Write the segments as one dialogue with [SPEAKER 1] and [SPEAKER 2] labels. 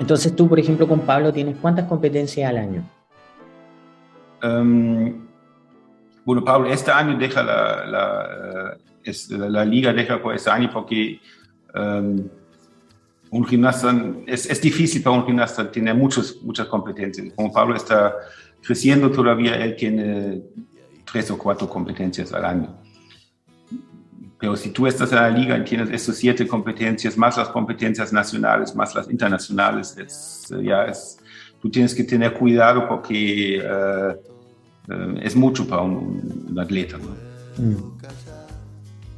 [SPEAKER 1] Entonces tú, por ejemplo, con Pablo tienes cuántas competencias al año?
[SPEAKER 2] Um, bueno, Pablo, este año deja la, la, la, liga deja por este año porque um, un gimnasta es, es, difícil para un gimnasta tener muchos, muchas competencias. Como Pablo está creciendo todavía, él tiene tres o cuatro competencias al año. Pero si tú estás en la liga y tienes esas siete competencias, más las competencias nacionales, más las internacionales, es, ya es, tú tienes que tener cuidado porque uh, uh, es mucho para un, un atleta. ¿no? Mm.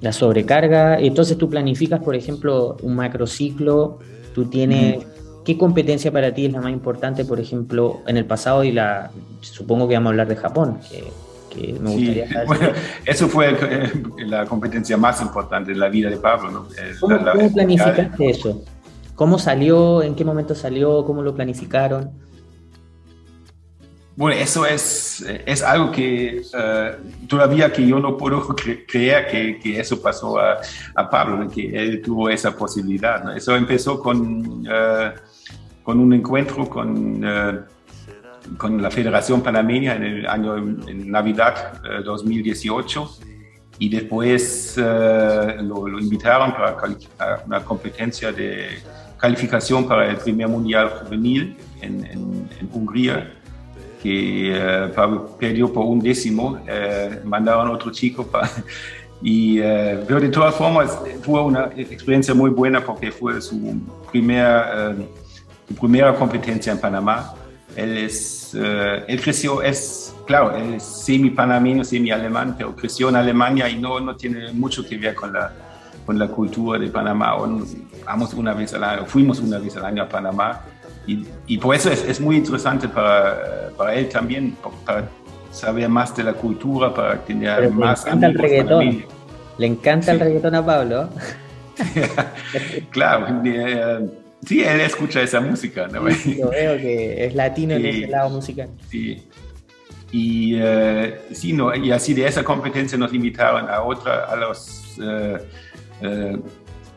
[SPEAKER 1] La sobrecarga, entonces tú planificas, por ejemplo, un macrociclo, tú tienes... Mm. ¿Qué competencia para ti es la más importante, por ejemplo, en el pasado y la, supongo que vamos a hablar de Japón, que que me gustaría
[SPEAKER 2] sí, bueno, eso fue la competencia más importante de la vida de Pablo. ¿no?
[SPEAKER 1] ¿Cómo, la, ¿cómo planificaste eso? ¿Cómo salió? ¿En qué momento salió? ¿Cómo lo planificaron?
[SPEAKER 2] Bueno, eso es, es algo que uh, todavía que yo no puedo cre creer que, que, eso pasó a, a, Pablo, que él tuvo esa posibilidad. ¿no? Eso empezó con, uh, con un encuentro con... Uh, con la Federación Panameña en el año en Navidad 2018 eh, y después eh, lo, lo, invitaron para una competencia de calificación para el primer mundial juvenil en, en, en Hungría que eh, perdió por un décimo, eh, mandaron otro chico para, y, eh, pero de todas formas fue una experiencia muy buena porque fue su primera, su primera competencia en Panamá él es, uh, él creció, es, claro, él es semi-panameño, semi-alemán, pero creció en Alemania y no, no tiene mucho que ver con la, con la cultura de Panamá. Vamos una vez al año, fuimos una vez al año a Panamá y, y por eso es, es, muy interesante para, para él también, para saber más de la cultura, para tener pero más...
[SPEAKER 1] Le encanta el reggaetón. Le encanta sí. el reggaetón a Pablo.
[SPEAKER 2] claro. Eh, Sí, él escucha esa música, ¿no?
[SPEAKER 1] Sí, lo veo que es latino en ese lado musical.
[SPEAKER 2] Sí. Y, uh, sí, no, y así de esa competencia nos invitaron a otra, a los, uh, uh,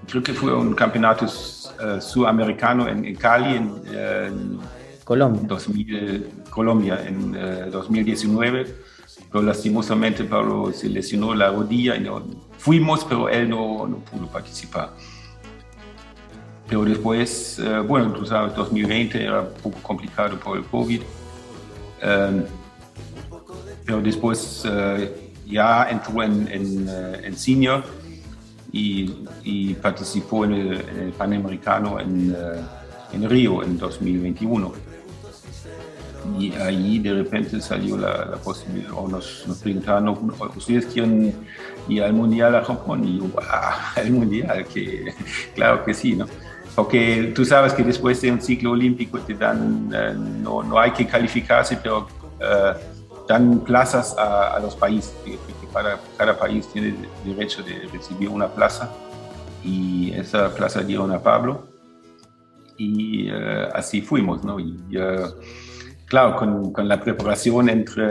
[SPEAKER 2] creo que fue un campeonato sudamericano en, en, Cali, en, en
[SPEAKER 1] Colombia.
[SPEAKER 2] 2000, Colombia, en 2019. Pero lastimosamente Pablo se lesionó la rodilla y no, fuimos, pero él no, no pudo participar. Pero después, eh, bueno, tú sabes, 2020 era un poco complicado por el COVID. Eh, pero después eh, ya entró en, en, eh, en senior y, y, participó en el, en el Panamericano en, en, Río en 2021. Y ahí de repente salió la, la posibilidad, o nos, nos preguntaron, ¿ustedes quieren ir al Mundial a Japón? Y yo, ah, al Mundial, que claro que sí, ¿no? porque tú sabes que después de un ciclo olímpico te dan, uh, no, no, hay que calificarse, pero uh, dan plazas a, a los países, porque cada, cada, país tiene derecho de recibir una plaza y esa plaza dieron a Pablo y uh, así fuimos, ¿no? Y claro, con, con, la preparación entre,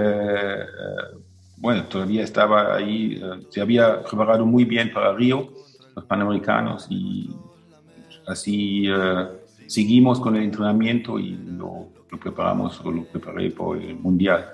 [SPEAKER 2] bueno, todavía estaba ahí, se había preparado muy bien para Río, los Panamericanos y así uh, seguimos con el entrenamiento y lo, lo, preparamos o lo preparé por el mundial.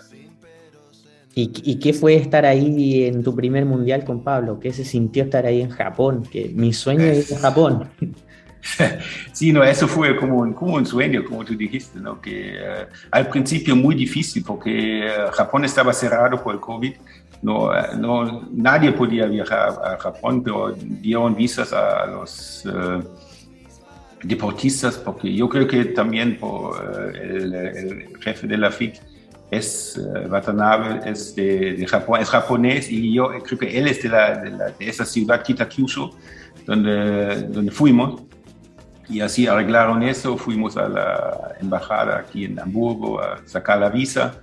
[SPEAKER 1] ¿Y, ¿Y, qué fue estar ahí en tu primer mundial con Pablo? ¿Qué se sintió estar ahí en Japón? Que mi sueño es ir a Japón.
[SPEAKER 2] Sí, no, eso fue como un, como un sueño, como tú dijiste, ¿no? que uh, al principio muy difícil porque uh, Japón estaba cerrado por el COVID, no, no, nadie podía viajar a Japón, pero dieron visas a los uh, deportistas, porque yo creo que también por, el, el, jefe de la FIC es Watanabe, es de, de, Japón, es japonés y yo creo que él es de, la, de, la, de esa ciudad Kitakyushu, donde, donde fuimos. Y así arreglaron eso, fuimos a la embajada aquí en Hamburgo a sacar la visa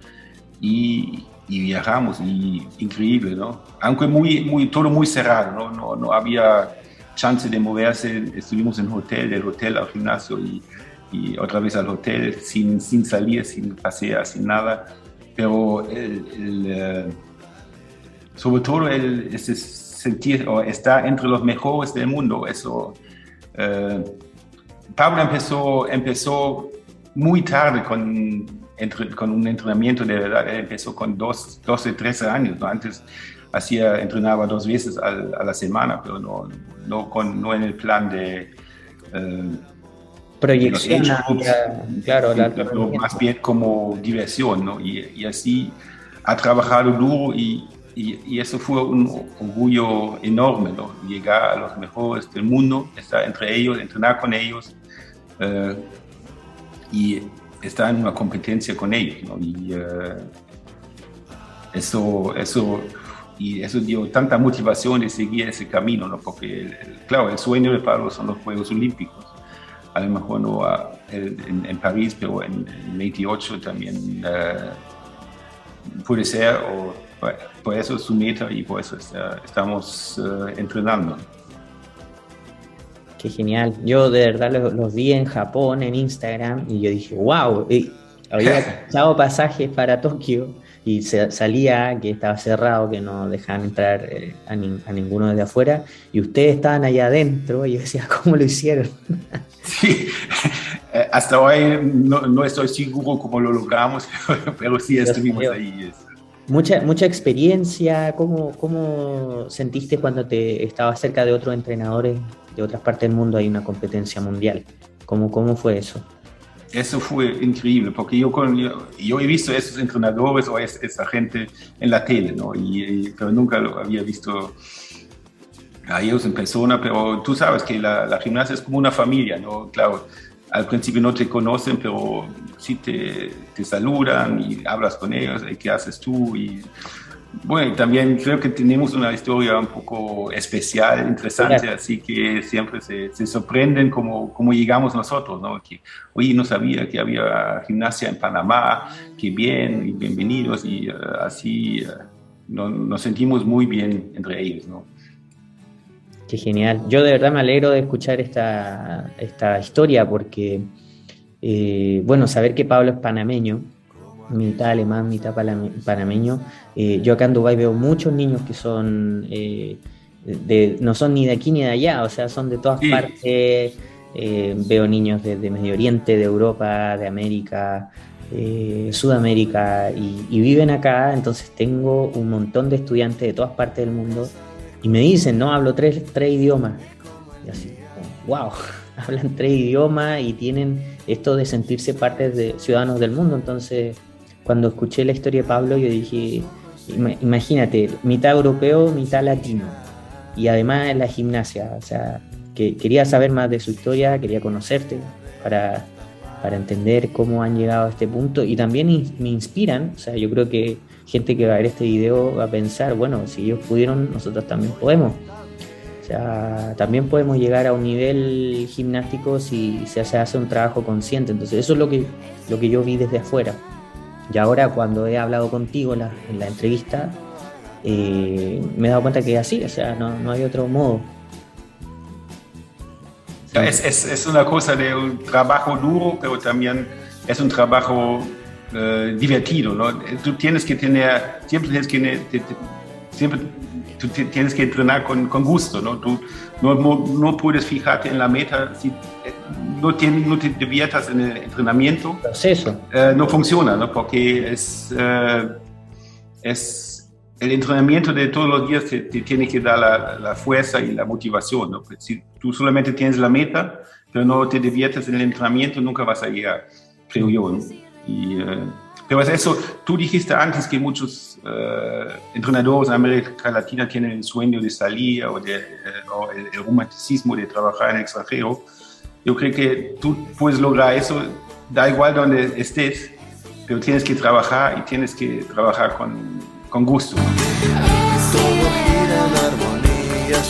[SPEAKER 2] y, y viajamos, y increíble, ¿no? Aunque muy, muy, todo muy cerrado, ¿no? No, no había chance de moverse, estuvimos en hotel, del hotel al gimnasio y, y otra vez al hotel, sin, sin salir, sin pasear, sin nada. Pero el, el, uh, sobre todo el, ese sentir o estar entre los mejores del mundo, eso uh, Pablo empezó, empezó muy tarde con, con un entrenamiento de verdad. Él empezó con dos, 12, 13 años. ¿no? Antes hacía, entrenaba dos veces a la semana, pero no, no, con, no en el plan de...
[SPEAKER 1] Eh, Proyección,
[SPEAKER 2] claro, más bien como diversión, ¿no? Y, y, así ha trabajado duro y, y, eso fue un orgullo enorme, ¿no? Llegar a los mejores del mundo, estar entre ellos, entrenar con ellos eh, y estar en una competencia con ellos, ¿no? Y eh, eso, eso y eso dio tanta motivación de seguir ese camino, ¿no? Porque, claro, el sueño de Pablo son los Juegos Olímpicos. A lo mejor no en, París, pero en, 28 también puede ser, o por eso es su meta y por eso estamos uh, entrenando.
[SPEAKER 1] Qué genial. Yo de verdad los, vi en Japón, en Instagram, y yo dije, wow, había echado pasajes para Tokio y se, salía que estaba cerrado, que no dejaban entrar eh, a, ninguno desde afuera, y ustedes estaban allá adentro, y yo decía, ¿cómo lo hicieron?
[SPEAKER 2] Sí, eh, hasta hoy no, estoy seguro cómo lo logramos, pero sí estuvimos ahí.
[SPEAKER 1] Mucha, mucha experiencia, ¿Cómo, ¿cómo sentiste cuando te estabas cerca de otros entrenadores de otras partes del mundo? Hay una competencia mundial. ¿Cómo, cómo fue eso?
[SPEAKER 2] eso fue increíble, porque yo, yo, he visto a esos entrenadores o a esa gente en la tele, ¿no? Y, pero nunca lo había visto a ellos en persona, pero tú sabes que la, la, gimnasia es como una familia, ¿no? Claro, al principio no te conocen, pero sí te, te saludan y hablas con ellos, ¿qué haces tú? Y bueno, también creo que tenemos una historia un poco especial, interesante, así que siempre se, se sorprenden cómo, cómo, llegamos nosotros, ¿no? Que, oye, no sabía que había gimnasia en Panamá, qué bien, y bienvenidos, y uh, así uh, nos sentimos muy bien entre ellos, ¿no?
[SPEAKER 1] Qué genial. Yo de verdad me alegro de escuchar esta, esta historia porque, eh, bueno, saber que Pablo es panameño, mitad alemán, mitad panameño. Eh, yo acá en Dubái veo muchos niños que son, eh, de, no son ni de aquí ni de allá, o sea, son de todas partes. Eh, veo niños de, Medio Oriente, de Europa, de América, Sudamérica, y, viven acá, entonces tengo un montón de estudiantes de todas partes del mundo y me dicen, no, hablo tres, tres idiomas. Y así, wow, hablan tres idiomas y tienen esto de sentirse parte de ciudadanos del mundo, entonces cuando escuché la historia de Pablo, yo dije, imagínate, mitad europeo, mitad latino, y además en la gimnasia, o sea, que quería saber más de su historia, quería conocerte para, para entender cómo han llegado a este punto y también me inspiran, o sea, yo creo que gente que va a ver este video va a pensar, bueno, si ellos pudieron, nosotros también podemos. O sea, también podemos llegar a un nivel gimnástico si se hace un trabajo consciente. Entonces, eso es lo que, lo que yo vi desde afuera. Y ahora cuando he hablado contigo en la, entrevista, eh, me he dado cuenta que es así, o sea, no, no hay otro modo.
[SPEAKER 2] Es, es, es, una cosa de un trabajo duro, pero también es un trabajo eh, divertido, ¿no? Tú tienes que tener, siempre tienes que, siempre tú tienes que entrenar con, con gusto, ¿no? Tú no, no, puedes fijarte en la meta si eh, no, no te diviertas en el entrenamiento. Eh, no funciona, ¿no? Porque es, eh, es el entrenamiento de todos los días te, tiene que dar la, la, fuerza y la motivación, ¿no? Pues si tú solamente tienes la meta, pero no te diviertes en el entrenamiento, nunca vas a llegar, creo yo, ¿no? Y, pero es eso, tú dijiste antes que muchos uh, entrenadores en América Latina tienen el sueño de salir o, de, uh, o el, el, romanticismo de trabajar en el extranjero. Yo creo que tú puedes lograr eso, da igual donde estés, pero tienes que trabajar y tienes que trabajar con, con gusto. Todo gira en armonía,